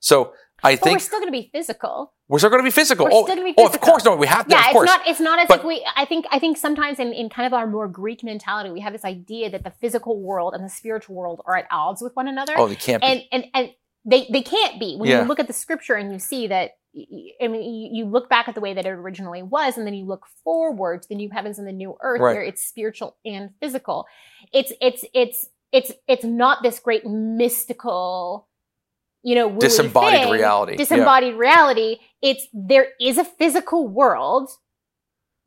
So I but think we're still going to be physical. We're still going to be physical. We're oh, still gonna be oh, of course, no, we have to. Yeah, of it's course. not. It's not as But- if we. I think. I think sometimes in, in kind of our more Greek mentality, we have this idea that the physical world and the spiritual world are at odds with one another. oh, they can't be. and and and they they can't be when Yeah. you look at the scripture and you see that I mean you, look back at the way that it originally was and then you look forward to the new heavens and the new earth Right. where it's spiritual and physical it's it's it's it's it's not this great mystical you know Disembodied thing, reality. Yeah. disembodied reality it's there is a physical world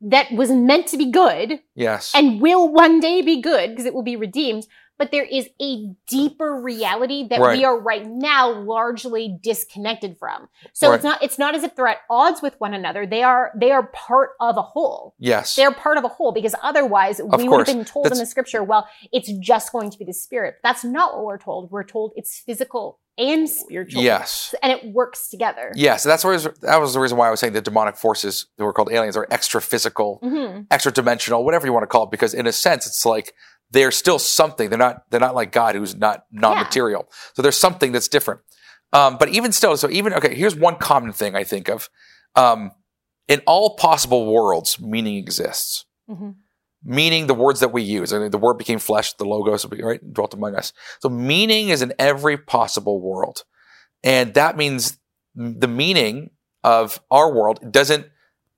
that was meant to be good yes. and will one day be good because it will be redeemed. But there is a deeper reality that Right. we are right now largely disconnected from. So Right. it's not it's not as if they're at odds with one another. They are they are part of a whole. yes. They're part of a whole because otherwise we would have been told in the scripture, well, it's just going to be the spirit. That's not what we're told. We're told it's physical and spiritual. Yes. And it works together. Yes. That's where that was the reason why I was saying the demonic forces that were called aliens are extra physical, hmm extra dimensional, whatever you want to call it. Because in a sense, it's like they're still something. They're not. They're not like God, who's not non-material. So there's something that's different. Um, but even still, so even okay. Here's one common thing I think of. Um, in all possible worlds, meaning exists. hmm meaning the words that we use. I mean, the word became flesh, the logos, right, dwelt among us. So meaning is in every possible world. And that means the meaning of our world doesn't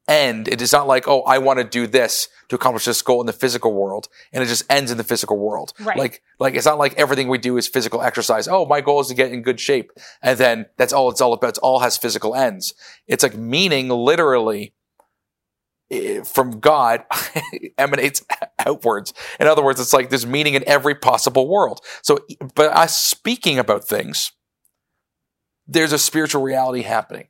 end. It is not like, oh, I want to do this to accomplish this goal in the physical world. And it just ends in the physical world. Right. Like, like it's not like everything we do is physical exercise. Oh, my goal is to get in good shape. And then that's all it's all about. It's all has physical ends. It's like meaning literally eh, from God emanates outwards. In other words, it's like there's meaning in every possible world. So, but us speaking about things, there's a spiritual reality happening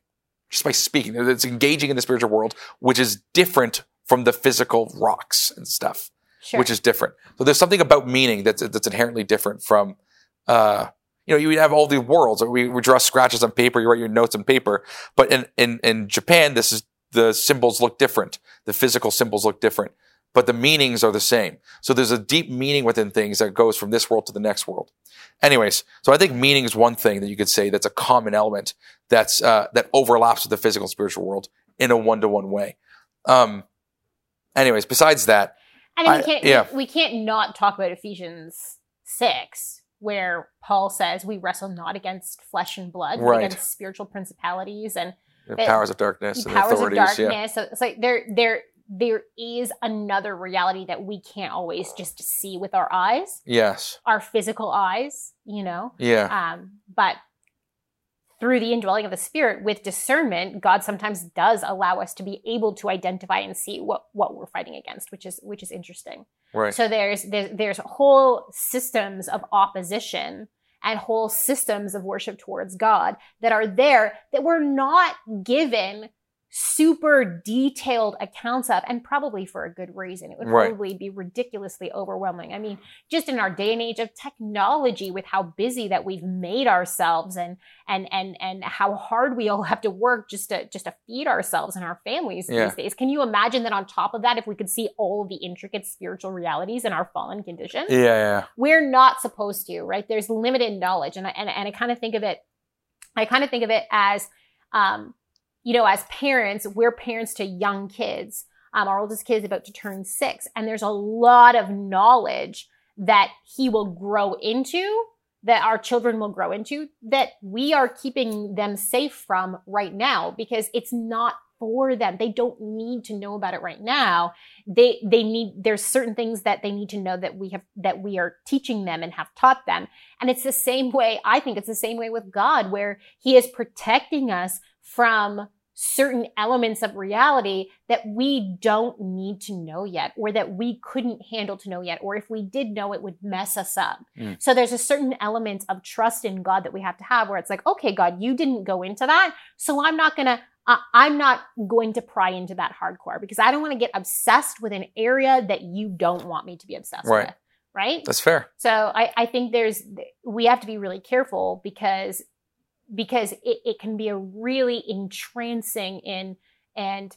just by speaking. It's engaging in the spiritual world, which is different from the physical rocks and stuff, Sure. which is different. So there's something about meaning that's that's inherently different from. Uh, you know, you have all the worlds. We, we draw scratches on paper. You write your notes on paper. But in, in, in Japan, this is the symbols look different. The physical symbols look different, but the meanings are the same. So there's a deep meaning within things that goes from this world to the next world. Anyways, so I think meaning is one thing that you could say that's a common element that's uh, that overlaps with the physical and spiritual world in a one to one way. Um, anyways, besides that, And we can't yeah. we, can't not talk about Ephesians six, where Paul says we wrestle not against flesh and blood, but Right. against spiritual principalities and the powers of darkness and powers of authorities. Yeah. darkness. So it's like there is another reality that we can't always just see with our eyes, Yes. our physical eyes, you know. Yeah. Um, but through the indwelling of the spirit with discernment, God sometimes does allow us to be able to identify and see what what we're fighting against, which is which is interesting. Right. So there's there's there's whole systems of opposition and whole systems of worship towards God that are there that we're not given super detailed accounts of and probably for a good reason it would Right. probably be ridiculously overwhelming i mean just in our day and age of technology with how busy that we've made ourselves and and and and how hard we all have to work just to just to feed ourselves and our families Yeah. these days can you imagine that on top of that if we could see all of the intricate spiritual realities in our fallen condition yeah. Yeah. we're not supposed to right there's limited knowledge and I, and, and I kind of think of it i kind of think of it as um you know as parents we're parents to young kids. Um, our oldest kid is about to turn six and there's a lot of knowledge that he will grow into that our children will grow into that we are keeping them safe from right now because it's not for them. They don't need to know about it right now. They they need there's certain things that they need to know that we have that we are teaching them and have taught them. And it's the same way i think it's the same way with god where he is protecting us from certain elements of reality that we don't need to know yet or that we couldn't handle to know yet or if we did know it would mess us up mm. so there's a certain element of trust in god that we have to have where it's like okay god you didn't go into that so i'm not gonna uh, i'm not going to pry into that hardcore because i don't want to get obsessed with an area that you don't want me to be obsessed right. with right that's fair so I, I think there's we have to be really careful because because it, it can be a really entrancing and and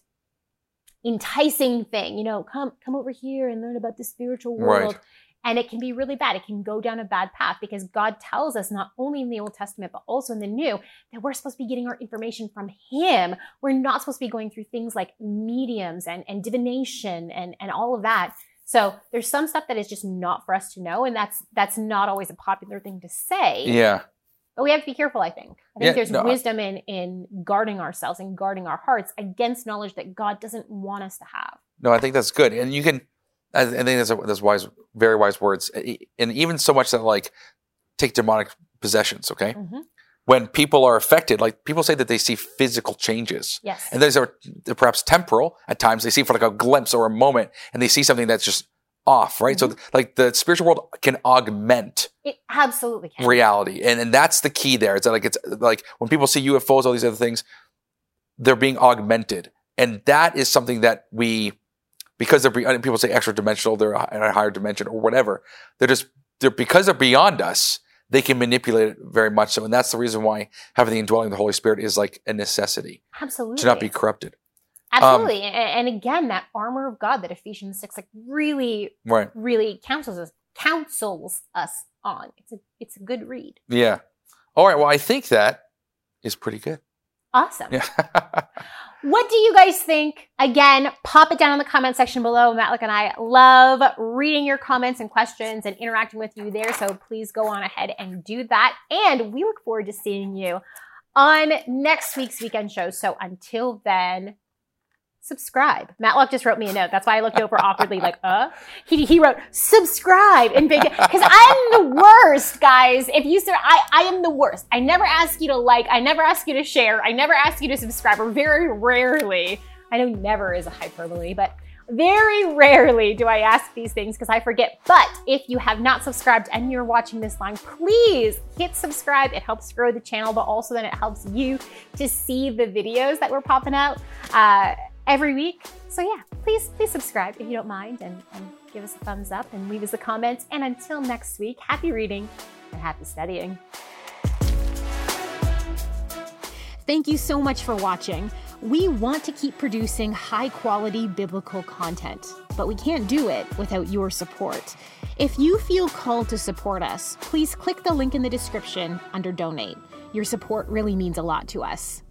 enticing thing. You know, come come over here and learn about the spiritual world. Right. And it can be really bad. It can go down a bad path because God tells us not only in the Old Testament, but also in the New, that we're supposed to be getting our information from Him. We're not supposed to be going through things like mediums and, and divination and, and all of that. So there's some stuff that is just not for us to know. And that's that's not always a popular thing to say. Yeah. But we have to be careful, I think. I think yeah, there's no, wisdom in in guarding ourselves and guarding our hearts against knowledge that God doesn't want us to have. No, I think that's good. And you can I think that's, a, that's wise, very wise words. And even so much that like take demonic possessions, okay? Mm-hmm. When people are affected, like people say that they see physical changes. Yes. And those are perhaps temporal at times. They see for like a glimpse or a moment and they see something that's just off, right? Mm-hmm. So like the spiritual world can augment it absolutely can. reality. And and that's the key there. It's like it's like when people see UFOs, all these other things, they're being augmented. And that is something that we because they're people say extra dimensional, they're in a higher dimension or whatever. They're just they're because they're beyond us, they can manipulate it very much so. And that's the reason why having the indwelling of the Holy Spirit is like a necessity. Absolutely. To not be corrupted. Absolutely. Um, and, and, again, that armor of God that Ephesians 6 like really, right. really counsels us, counsels us on. It's a, it's a good read. Yeah. All right. Well, I think that is pretty good. Awesome. Yeah. what do you guys think? Again, pop it down in the comment section below. Matlock and I love reading your comments and questions and interacting with you there. So please go on ahead and do that. And we look forward to seeing you on next week's weekend show. So until then, subscribe. Matlock just wrote me a note. That's why I looked over awkwardly, like, uh. He, he wrote subscribe in big because I'm the worst, guys. If you said I I am the worst. I never ask you to like. I never ask you to share. I never ask you to subscribe. Or very rarely. I know never is a hyperbole, but very rarely do I ask these things because I forget. But if you have not subscribed and you're watching this line, please hit subscribe. It helps grow the channel, but also then it helps you to see the videos that we're popping out. Uh, every week. So yeah, please, please subscribe if you don't mind and, and give us a thumbs up and leave us a comment. And until next week, happy reading and happy studying. Thank you so much for watching. We want to keep producing high quality biblical content, but we can't do it without your support. If you feel called to support us, please click the link in the description under donate. Your support really means a lot to us.